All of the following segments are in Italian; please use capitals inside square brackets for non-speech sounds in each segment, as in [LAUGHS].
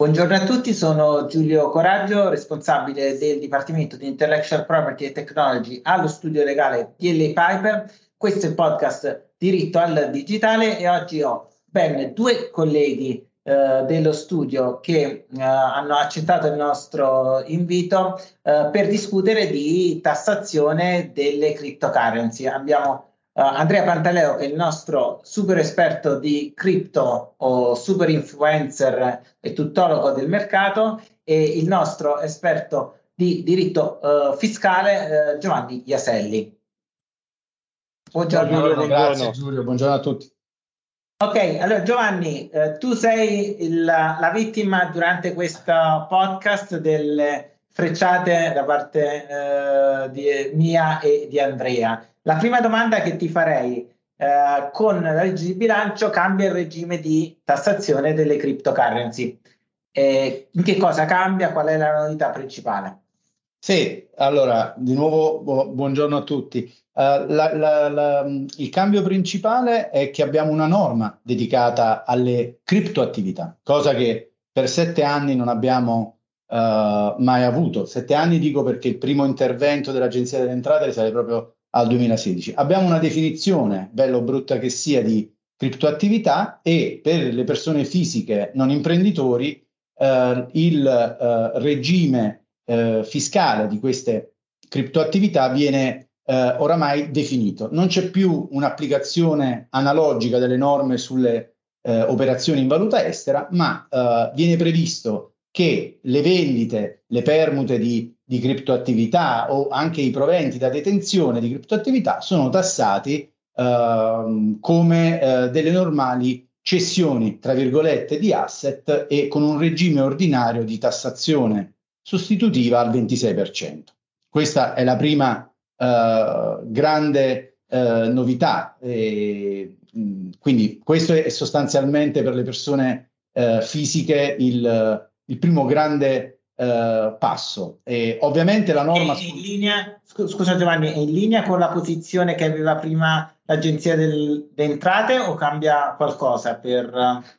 Buongiorno a tutti, sono Giulio Coraggio, responsabile del Dipartimento di Intellectual Property e Technology allo studio legale PLA Piper. Questo è il podcast Diritto al Digitale e oggi ho ben due colleghi eh, dello studio che eh, hanno accettato il nostro invito eh, per discutere di tassazione delle cryptocurrency. Abbiamo Andrea Pantaleo è il nostro super esperto di cripto o super influencer e tuttologo del mercato e il nostro esperto di diritto uh, fiscale uh, Giovanni Iaselli. Buongiorno. buongiorno. Grazie Giulio, buongiorno a tutti. Ok, allora Giovanni, eh, tu sei il, la vittima durante questo podcast delle frecciate da parte eh, di mia e di Andrea. La prima domanda che ti farei, eh, con la legge di bilancio cambia il regime di tassazione delle cryptocurrency. Eh, in che cosa cambia? Qual è la novità principale? Sì, allora, di nuovo bu- buongiorno a tutti. Uh, la, la, la, il cambio principale è che abbiamo una norma dedicata alle criptoattività, cosa che per sette anni non abbiamo uh, mai avuto. Sette anni dico perché il primo intervento dell'Agenzia delle Entrate risale proprio al 2016. Abbiamo una definizione, bella o brutta che sia, di criptoattività e per le persone fisiche non imprenditori eh, il eh, regime fiscale di queste criptoattività viene eh, oramai definito. Non c'è più un'applicazione analogica delle norme sulle eh, operazioni in valuta estera, ma eh, viene previsto che le vendite, le permute di di criptoattività o anche i proventi da detenzione di criptoattività sono tassati eh, come eh, delle normali cessioni, tra virgolette, di asset e con un regime ordinario di tassazione sostitutiva al 26%. Questa è la prima eh, grande eh, novità. E, quindi questo è sostanzialmente per le persone eh, fisiche il, il primo grande eh, passo. E ovviamente la norma... È in linea, scusa Giovanni, è in linea con la posizione che aveva prima l'Agenzia delle Entrate o cambia qualcosa per...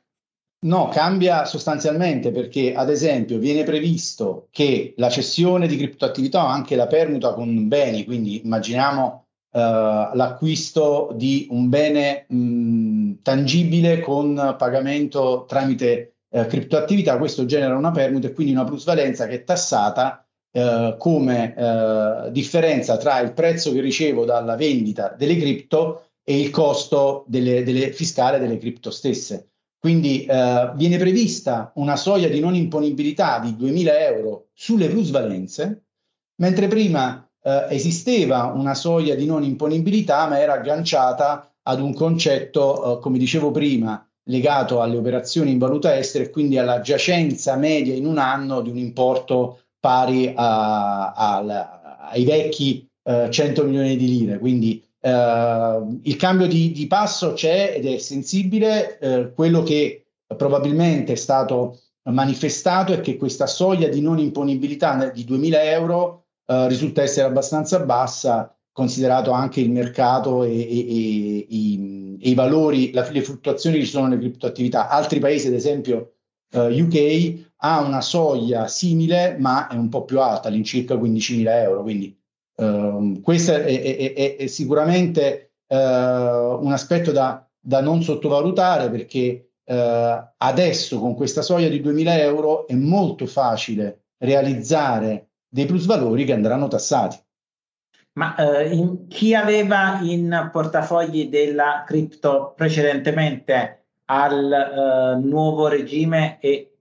No, cambia sostanzialmente perché, ad esempio, viene previsto che la cessione di criptoattività o anche la permuta con beni, quindi immaginiamo uh, l'acquisto di un bene mh, tangibile con pagamento tramite eh, criptoattività, questo genera una permuta e quindi una plusvalenza che è tassata eh, come eh, differenza tra il prezzo che ricevo dalla vendita delle cripto e il costo delle, delle fiscale delle cripto stesse. Quindi eh, viene prevista una soglia di non imponibilità di 2.000 euro sulle plusvalenze, mentre prima eh, esisteva una soglia di non imponibilità, ma era agganciata ad un concetto, eh, come dicevo prima, legato alle operazioni in valuta estera e quindi alla giacenza media in un anno di un importo pari a, a, ai vecchi eh, 100 milioni di lire. Quindi eh, il cambio di, di, passo c'è ed è sensibile. Eh, quello che probabilmente è stato manifestato è che questa soglia di non imponibilità di 2.000 euro eh, risulta essere abbastanza bassa considerato anche il mercato e, e, e, i, e i, valori, la, le fluttuazioni che ci sono nelle criptoattività. Altri paesi, ad esempio eh, UK, ha una soglia simile, ma è un po' più alta, all'incirca 15.000 euro. Quindi uh, questo è, è, è, è sicuramente uh, un aspetto da, da, non sottovalutare perché eh, adesso con questa soglia di 2.000 euro è molto facile realizzare dei plusvalori che andranno tassati. Ma eh, in, chi aveva in portafogli della cripto precedentemente al eh, nuovo regime e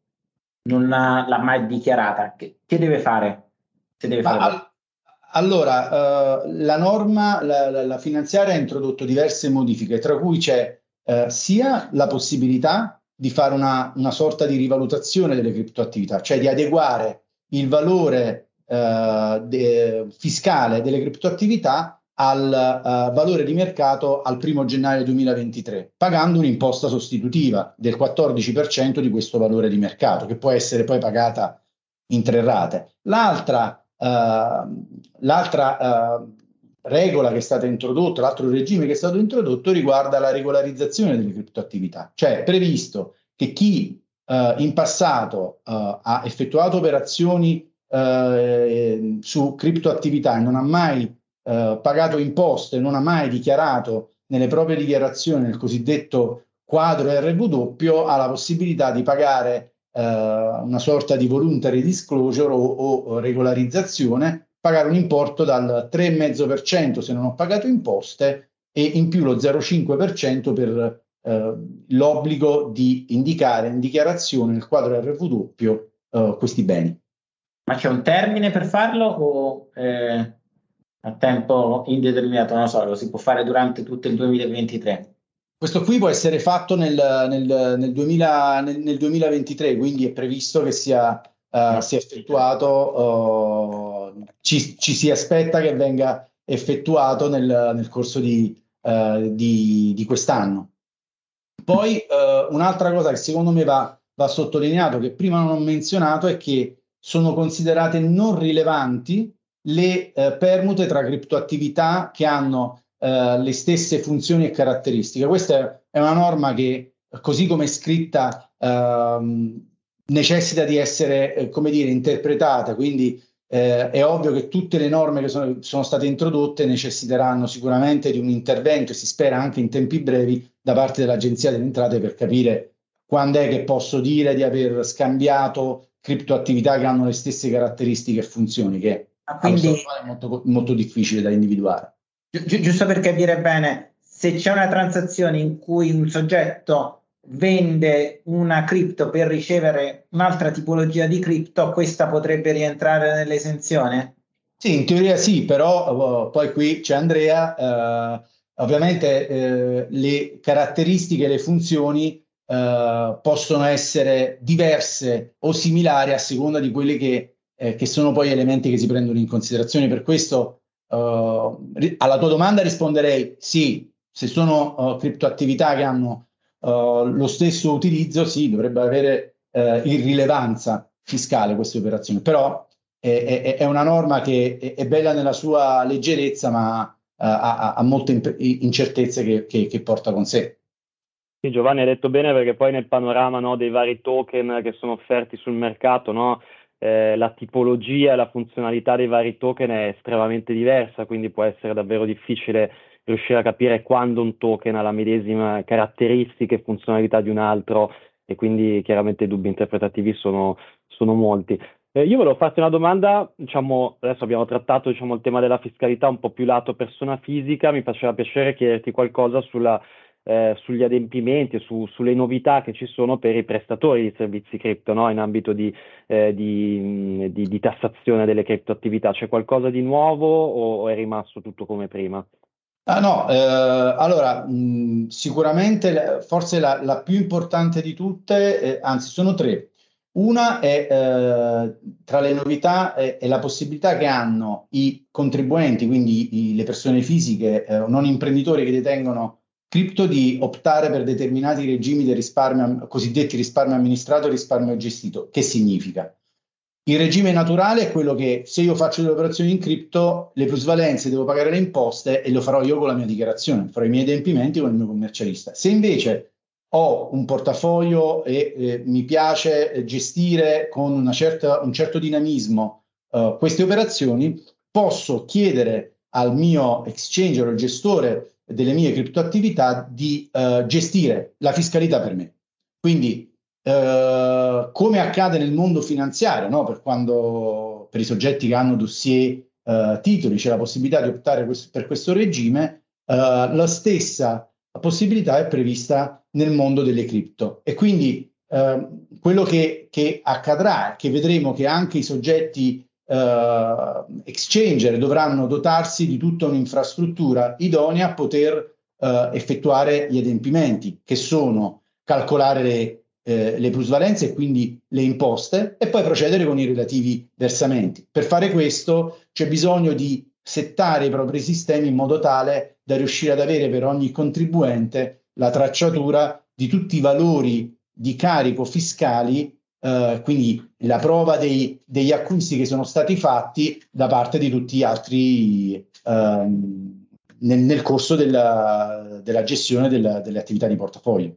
non l'ha, mai dichiarata, che, che, deve fare? Se deve fare al, allora, eh, la norma, la, la, la, finanziaria ha introdotto diverse modifiche, tra cui c'è eh, sia la possibilità di fare una, una sorta di rivalutazione delle criptoattività, cioè di adeguare il valore eh, de, fiscale delle criptoattività al uh, valore di mercato al primo gennaio 2023, pagando un'imposta sostitutiva del 14% di questo valore di mercato, che può essere poi pagata in tre rate. L'altra, uh, l'altra uh, regola che è stata introdotta, l'altro regime che è stato introdotto riguarda la regolarizzazione delle criptoattività, cioè è previsto che chi eh, in passato eh, ha effettuato operazioni eh, su criptoattività e non ha mai eh, pagato imposte, non ha mai dichiarato nelle proprie dichiarazioni nel cosiddetto quadro RW, ha la possibilità di pagare eh, una sorta di voluntary disclosure o, o regolarizzazione, pagare un importo dal 3,5% se non ho pagato imposte e in più lo 0,5% per eh, l'obbligo di indicare in dichiarazione nel quadro RW eh, questi beni. Ma c'è un termine per farlo o eh, a tempo indeterminato? Non lo so, lo si può fare durante tutto il 2023? Questo qui può essere fatto nel, nel, nel, 2000, nel 2023, quindi è previsto che sia, uh, sia effettuato, uh, ci, ci, si aspetta che venga effettuato nel, corso di, uh, di, di quest'anno. Poi un'altra cosa che secondo me va, va sottolineato, che prima non ho menzionato, è che sono considerate non rilevanti le eh, permute tra criptoattività che hanno eh, le stesse funzioni e caratteristiche. Questa è una norma che, così come è scritta, ehm, necessita di essere, eh, come dire, interpretata, quindi eh, è ovvio che tutte le norme che sono, sono, state introdotte necessiteranno sicuramente di un intervento e si spera anche in tempi brevi da parte dell'Agenzia delle Entrate per capire quando è che posso dire di aver scambiato criptoattività che hanno le stesse caratteristiche e funzioni, che ah, quindi, è molto, molto difficile da individuare. Gi- giusto per capire bene, se c'è una transazione in cui un soggetto vende una cripto per ricevere un'altra tipologia di cripto, questa potrebbe rientrare nell'esenzione? Sì, in teoria sì, però uh, poi qui c'è Andrea, uh, ovviamente uh, le caratteristiche, le funzioni eh, possono essere diverse o similari a seconda di quelli che, eh, che, sono poi elementi che si prendono in considerazione. Per questo eh, alla tua domanda risponderei sì, se sono uh, criptoattività che hanno uh, lo stesso utilizzo, sì, dovrebbe avere uh, irrilevanza fiscale queste operazioni, però è, è, è una norma che è, è, bella nella sua leggerezza, ma ha, ha, molte incertezze che, che, che porta con sé. Sì, Giovanni ha detto bene perché poi nel panorama no, dei vari token che sono offerti sul mercato, no, eh, la tipologia e la funzionalità dei vari token è estremamente diversa, quindi può essere davvero difficile riuscire a capire quando un token ha la medesima caratteristiche e funzionalità di un altro e quindi chiaramente i dubbi interpretativi sono, sono molti. Eh, io volevo farti una domanda, diciamo, adesso abbiamo trattato diciamo, il tema della fiscalità un po' più lato persona fisica, mi faceva piacere chiederti qualcosa sulla eh, sugli adempimenti, su, sulle novità che ci sono per i prestatori di servizi cripto no? in ambito di, eh, di, di, di, tassazione delle criptoattività. C'è qualcosa di nuovo o è rimasto tutto come prima? Ah, no, eh, allora mh, sicuramente forse la, la, più importante di tutte, eh, anzi sono tre. Una è eh, tra le novità è, è, la possibilità che hanno i contribuenti, quindi i, le persone fisiche eh, non imprenditori che detengono cripto di optare per determinati regimi di risparmio, cosiddetti risparmio amministrato e risparmio gestito. Che significa? Il regime naturale è quello che se io faccio delle operazioni in cripto, le plusvalenze devo pagare le imposte e lo farò io con la mia dichiarazione, farò i miei adempimenti con il mio commercialista. Se invece ho un portafoglio e eh, mi piace gestire con certa, un certo dinamismo eh, queste operazioni, posso chiedere al mio exchanger o gestore delle mie criptoattività di uh, gestire la fiscalità per me. Quindi, uh, come accade nel mondo finanziario, no? per, quando, per i soggetti che hanno dossier uh, titoli, c'è la possibilità di optare per questo regime, la stessa possibilità è prevista nel mondo delle cripto. E quindi quello che, che accadrà è che vedremo che anche i soggetti uh, exchanger dovranno dotarsi di tutta un'infrastruttura idonea a poter uh, effettuare gli adempimenti, che sono calcolare le, eh, le plusvalenze e quindi le imposte e poi procedere con i relativi versamenti. Per fare questo c'è bisogno di settare i propri sistemi in modo tale da riuscire ad avere per ogni contribuente la tracciatura di tutti i valori di carico fiscali Uh, quindi la prova dei, degli acquisti che sono stati fatti da parte di tutti gli altri uh, nel, nel, corso della, della gestione della, delle attività di portafoglio.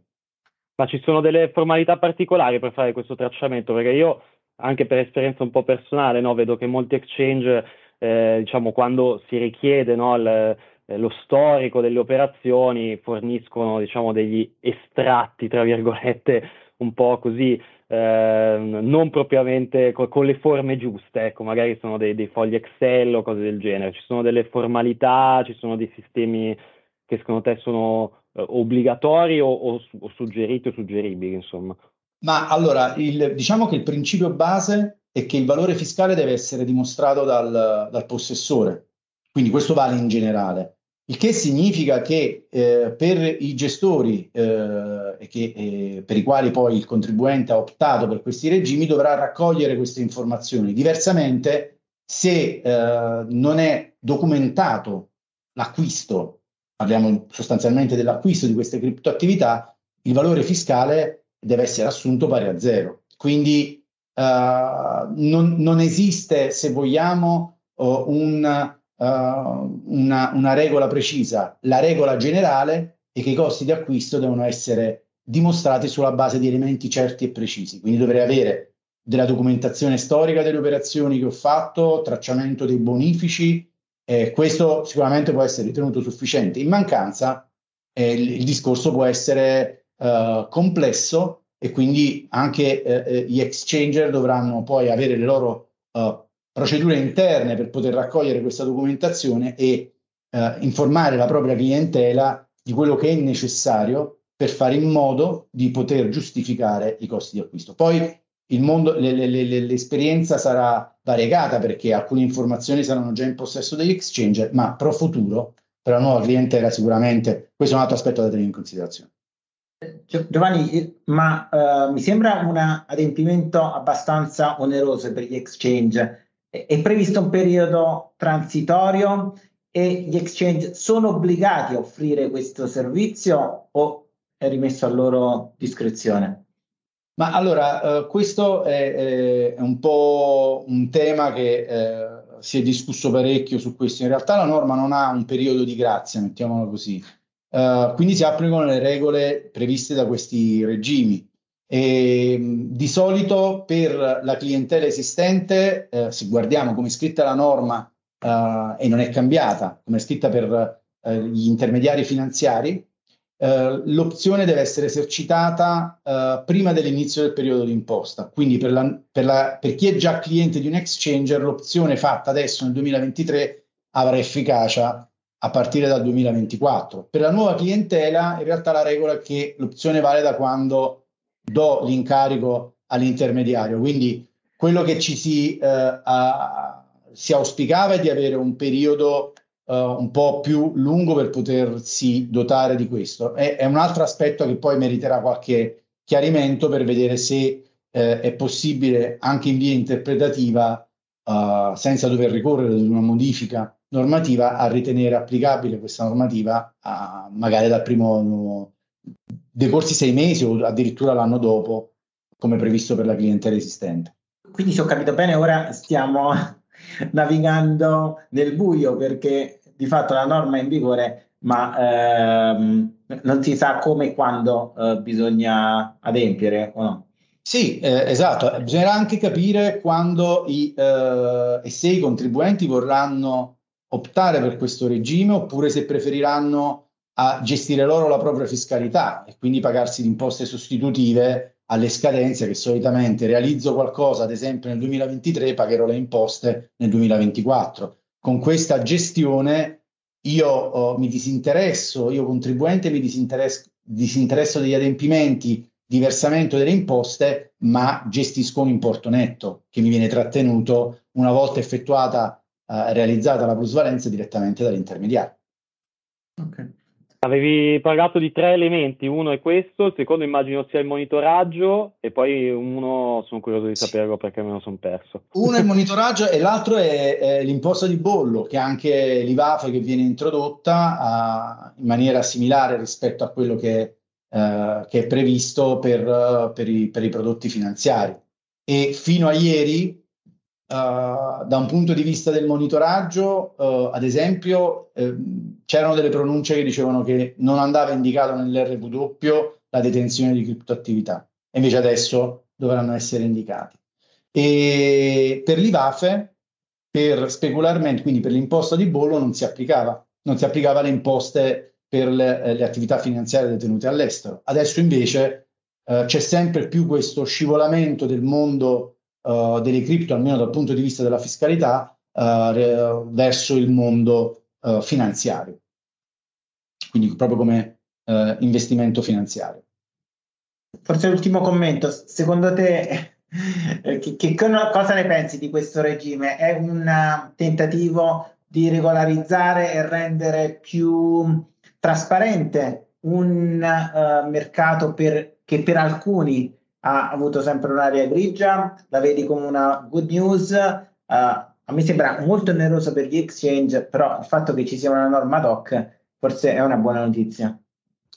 Ma ci sono delle formalità particolari per fare questo tracciamento? Perché io, anche per esperienza un po' personale, no, vedo che molti exchange, eh, diciamo, quando si richiede no, il, eh, lo storico delle operazioni, forniscono diciamo, degli estratti, tra virgolette, un po' così, eh, non propriamente co- con le forme giuste, ecco, magari sono dei, dei, fogli Excel o cose del genere. Ci sono delle formalità, ci sono dei sistemi che secondo te sono eh, obbligatori o, o, o, suggeriti o suggeribili, insomma? Ma allora, il, diciamo che il principio base è che il valore fiscale deve essere dimostrato dal, dal possessore, quindi questo vale in generale. Il che significa che eh, per i gestori eh, che, eh, per i quali poi il contribuente ha optato per questi regimi dovrà raccogliere queste informazioni. Diversamente, se eh, non è documentato l'acquisto, parliamo sostanzialmente dell'acquisto di queste criptoattività, il valore fiscale deve essere assunto pari a zero. Quindi eh, non, non, esiste, se vogliamo, un uh, una, una regola precisa. La regola generale è che i costi di acquisto devono essere dimostrati sulla base di elementi certi e precisi. Quindi dovrei avere della documentazione storica delle operazioni che ho fatto, tracciamento dei bonifici, eh, questo sicuramente può essere ritenuto sufficiente. In mancanza eh, il, il, discorso può essere uh, complesso e quindi anche eh, eh, gli exchanger dovranno poi avere le loro procedure interne per poter raccogliere questa documentazione e eh, informare la propria clientela di quello che è necessario per fare in modo di poter giustificare i costi di acquisto. Poi mondo, le, le, le, l'esperienza sarà variegata perché alcune informazioni saranno già in possesso degli exchange, ma pro futuro, per la nuova clientela sicuramente, questo è un altro aspetto da tenere in considerazione. Giovanni, ma uh, mi sembra un adempimento abbastanza oneroso per gli exchange è previsto un periodo transitorio e gli exchange sono obbligati a offrire questo servizio o è rimesso a loro discrezione? Ma allora, eh, questo è, è, un po' un tema che eh, si è discusso parecchio su questo. In realtà la norma non ha un periodo di grazia, mettiamolo così. Uh, quindi si applicano le regole previste da questi regimi. E, di solito per la clientela esistente, eh, se guardiamo come è scritta la norma eh, e non è cambiata, come è scritta per eh, gli intermediari finanziari, eh, l'opzione deve essere esercitata eh, prima dell'inizio del periodo di imposta. Quindi per, la, per, la, per chi è già cliente di un exchanger, l'opzione fatta adesso nel 2023 avrà efficacia a partire dal 2024. Per la nuova clientela, in realtà la regola è che l'opzione vale da quando do l'incarico all'intermediario. Quindi quello che ci si, eh, a, si auspicava è di avere un periodo eh, un po' più lungo per potersi dotare di questo. È, è, un altro aspetto che poi meriterà qualche chiarimento per vedere se eh, è possibile anche in via interpretativa, uh, senza dover ricorrere ad una modifica normativa, a ritenere applicabile questa normativa a, magari dal primo decorsi sei mesi o addirittura l'anno dopo, come previsto per la clientela esistente. Quindi se ho capito bene, ora stiamo [LAUGHS] navigando nel buio perché di fatto la norma è in vigore, ma ehm, non si sa come e quando eh, bisogna adempiere o no. Sì, eh, esatto. Bisognerà anche capire quando i, eh, e se i contribuenti vorranno optare per questo regime oppure se preferiranno a gestire loro la propria fiscalità e quindi pagarsi le imposte sostitutive alle scadenze che solitamente realizzo qualcosa, ad esempio nel 2023, pagherò le imposte nel 2024. Con questa gestione io oh, mi disinteresso, io contribuente mi disinteresso, disinteresso degli adempimenti di versamento delle imposte, ma gestisco un importo netto che mi viene trattenuto una volta effettuata, eh, realizzata la plusvalenza direttamente dall'intermediario. Okay. Avevi parlato di tre elementi, uno è questo, il secondo immagino sia il monitoraggio e poi uno sono curioso di saperlo perché me lo sono perso. Uno è il monitoraggio e l'altro è, è l'imposta di bollo, che è anche l'IVAFE che viene introdotta uh, in maniera similare rispetto a quello che, uh, che è previsto per, per, i, per, i, prodotti finanziari. E fino a ieri Uh, da un punto di vista del monitoraggio, uh, ad esempio, eh, c'erano delle pronunce che dicevano che non andava indicato nell'RW la detenzione di criptoattività. Invece adesso dovranno essere indicati. E per l'IVAFE, per specularmente, quindi per l'imposta di bollo, non si applicava, non si applicava le imposte per le, eh, le attività finanziarie detenute all'estero. Adesso invece eh, c'è sempre più questo scivolamento del mondo eh, delle cripto, almeno dal punto di vista della fiscalità, eh, verso il mondo eh, finanziario. Quindi proprio come eh, investimento finanziario. Forse l'ultimo commento, secondo te che, che, cosa ne pensi di questo regime? È un tentativo di regolarizzare e rendere più trasparente un uh, mercato per, che per alcuni ha avuto sempre un'area grigia? La vedi come una good news? Uh, me sembra molto oneroso per gli exchange, però il fatto che ci sia una norma ad hoc forse è una buona notizia.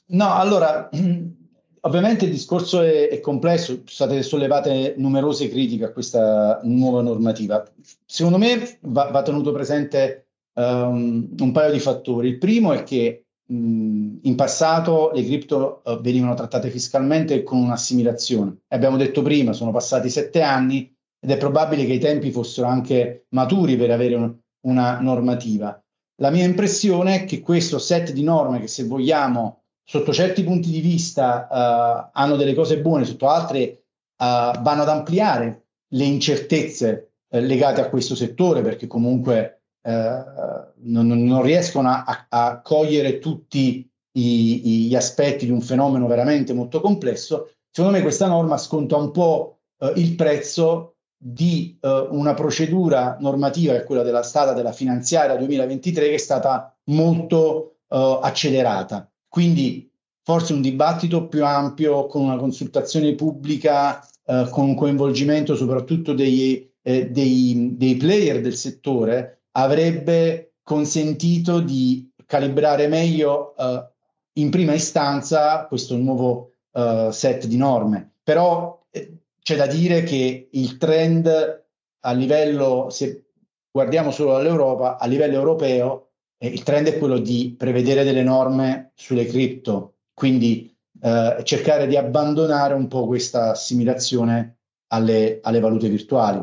No, allora, [CLEARS THROAT] ovviamente il discorso è, è complesso, state sollevate numerose critiche a questa nuova normativa. Secondo me va, va tenuto presente um, un paio di fattori. Il primo è che mh, in passato le cripto uh, venivano trattate fiscalmente con un'assimilazione. Abbiamo detto prima, sono passati sette anni ed è probabile che i tempi fossero anche maturi per avere un, una normativa. La mia impressione è che questo set di norme che se vogliamo sotto certi punti di vista uh, hanno delle cose buone, sotto altre uh, vanno ad ampliare le incertezze uh, legate a questo settore perché comunque non, non, riescono a, a cogliere tutti i, gli aspetti di un fenomeno veramente molto complesso. Secondo me questa norma sconta un po' il prezzo di eh, una procedura normativa, che è quella della stata della finanziaria 2023, che è stata molto eh, accelerata. Quindi forse un dibattito più ampio, con una consultazione pubblica, eh, con un coinvolgimento soprattutto dei, eh, dei, dei player del settore, avrebbe consentito di calibrare meglio eh, in prima istanza questo nuovo uh, set di norme. Però eh, c'è da dire che il trend a livello, se guardiamo solo all'Europa, a livello europeo, eh, il trend è quello di prevedere delle norme sulle cripto, quindi eh, cercare di abbandonare un po' questa assimilazione alle, alle valute virtuali.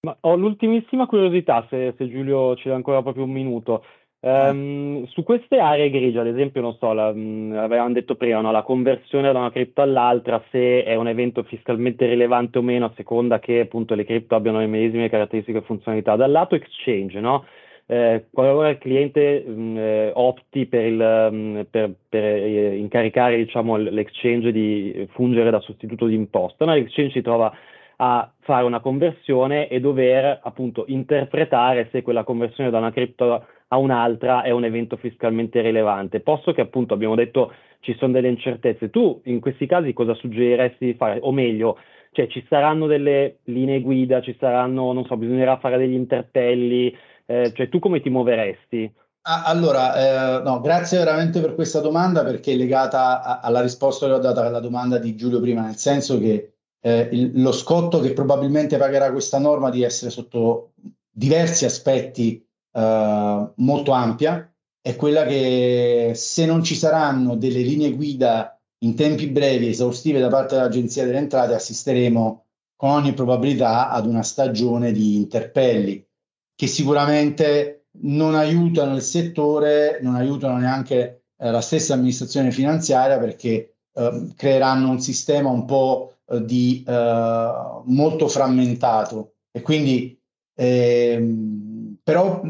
Ma ho l'ultimissima curiosità, se, se Giulio ci dà ancora proprio un minuto. Um, su queste aree grigie, ad esempio, non so, la, mh, avevamo detto prima, no, la conversione da una cripto all'altra, se è un evento fiscalmente rilevante o meno, a seconda che appunto le cripto abbiano le medesime caratteristiche e funzionalità. Dal lato exchange, no? Eh, qualora il cliente mh, eh, opti per, il, mh, per, per eh, incaricare diciamo, l'exchange di fungere da sostituto di imposta, no? l'exchange si trova a fare una conversione e dover appunto interpretare se quella conversione da una cripto a un'altra è un evento fiscalmente rilevante, posto che appunto abbiamo detto ci sono delle incertezze. Tu in questi casi cosa suggeriresti di fare? O meglio, cioè ci saranno delle linee guida, ci saranno, non so, bisognerà fare degli interpelli, eh, cioè tu come ti muoveresti? allora, eh, no, grazie veramente per questa domanda perché è legata a, alla risposta che ho dato alla domanda di Giulio prima, nel senso che eh, il, lo scotto che probabilmente pagherà questa norma di essere sotto diversi aspetti eh, molto ampia, è quella che se non ci saranno delle linee guida in tempi brevi esaustive da parte dell'Agenzia delle Entrate, assisteremo con ogni probabilità ad una stagione di interpelli che sicuramente non aiutano il settore, non aiutano neanche eh, la stessa amministrazione finanziaria perché eh, creeranno un sistema un po' eh, di eh, molto frammentato. E quindi ehm, però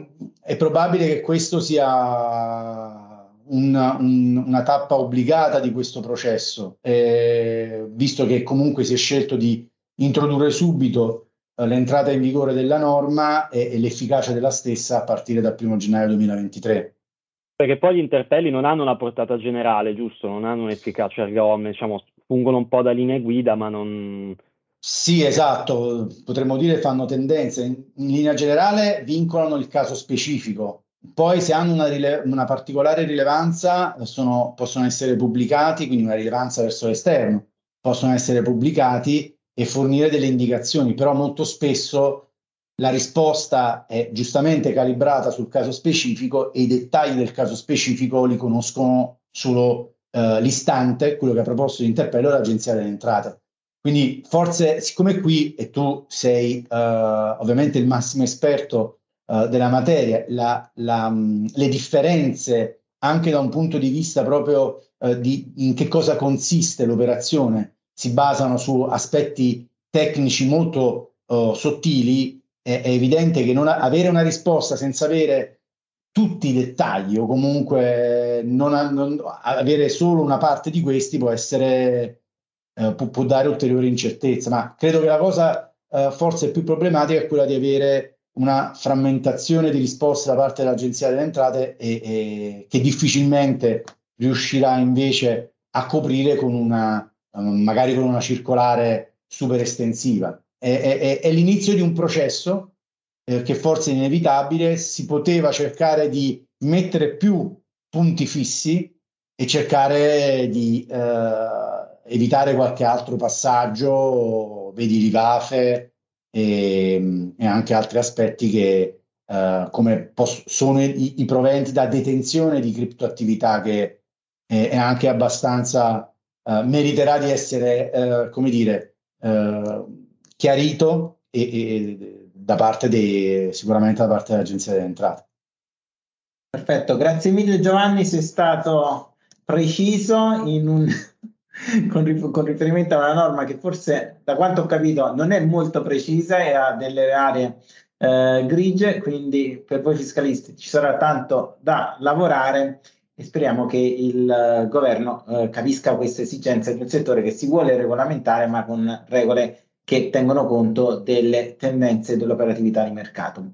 è probabile che questo sia una, un, una tappa obbligata di questo processo, eh, visto che comunque si è scelto di introdurre subito eh, l'entrata in vigore della norma e, e l'efficacia della stessa a partire dal 1 gennaio 2023. Perché poi gli interpelli non hanno una portata generale, giusto? Non hanno un'efficacia erga omnes, diciamo, fungono un po' da linee guida, ma non, sì, esatto, potremmo dire fanno tendenze. In, in linea generale vincolano il caso specifico, poi se hanno una, rile- una particolare rilevanza sono, possono essere pubblicati, quindi una rilevanza verso l'esterno, possono essere pubblicati e fornire delle indicazioni, però molto spesso la risposta è giustamente calibrata sul caso specifico e i dettagli del caso specifico li conoscono solo uh, l'istante, quello che ha proposto l'interpello l'Agenzia delle Entrate. Quindi forse, siccome qui, e tu sei uh, ovviamente il massimo esperto uh, della materia, la, la, um, le differenze anche da un punto di vista proprio di in che cosa consiste l'operazione si basano su aspetti tecnici molto sottili, è, è, evidente che non avere una risposta senza avere tutti i dettagli o comunque non, non, avere solo una parte di questi può essere eh, può, può, dare ulteriore incertezza ma credo che la cosa eh, forse più problematica è quella di avere una frammentazione di risposte da parte dell'agenzia delle entrate e, e che difficilmente riuscirà invece a coprire con una magari con una circolare super estensiva. È, è, è l'inizio di un processo eh, che forse è inevitabile, si poteva cercare di mettere più punti fissi e cercare di eh, evitare qualche altro passaggio, vedi l'IVAFE e, e anche altri aspetti che eh, come posso, sono i, i, proventi da detenzione di criptoattività che è, è anche abbastanza eh, meriterà di essere, eh, come dire, eh, chiarito e, e da parte dei, sicuramente da parte dell'Agenzia delle Entrate. Perfetto, grazie mille Giovanni, sei stato preciso un, [LAUGHS] con, con, riferimento a una norma che forse, da quanto ho capito, non è molto precisa e ha delle aree eh, grigie, quindi per voi fiscalisti ci sarà tanto da lavorare e speriamo che il governo eh, capisca queste esigenze di un settore che si vuole regolamentare ma con regole che tengono conto delle tendenze dell'operatività di mercato.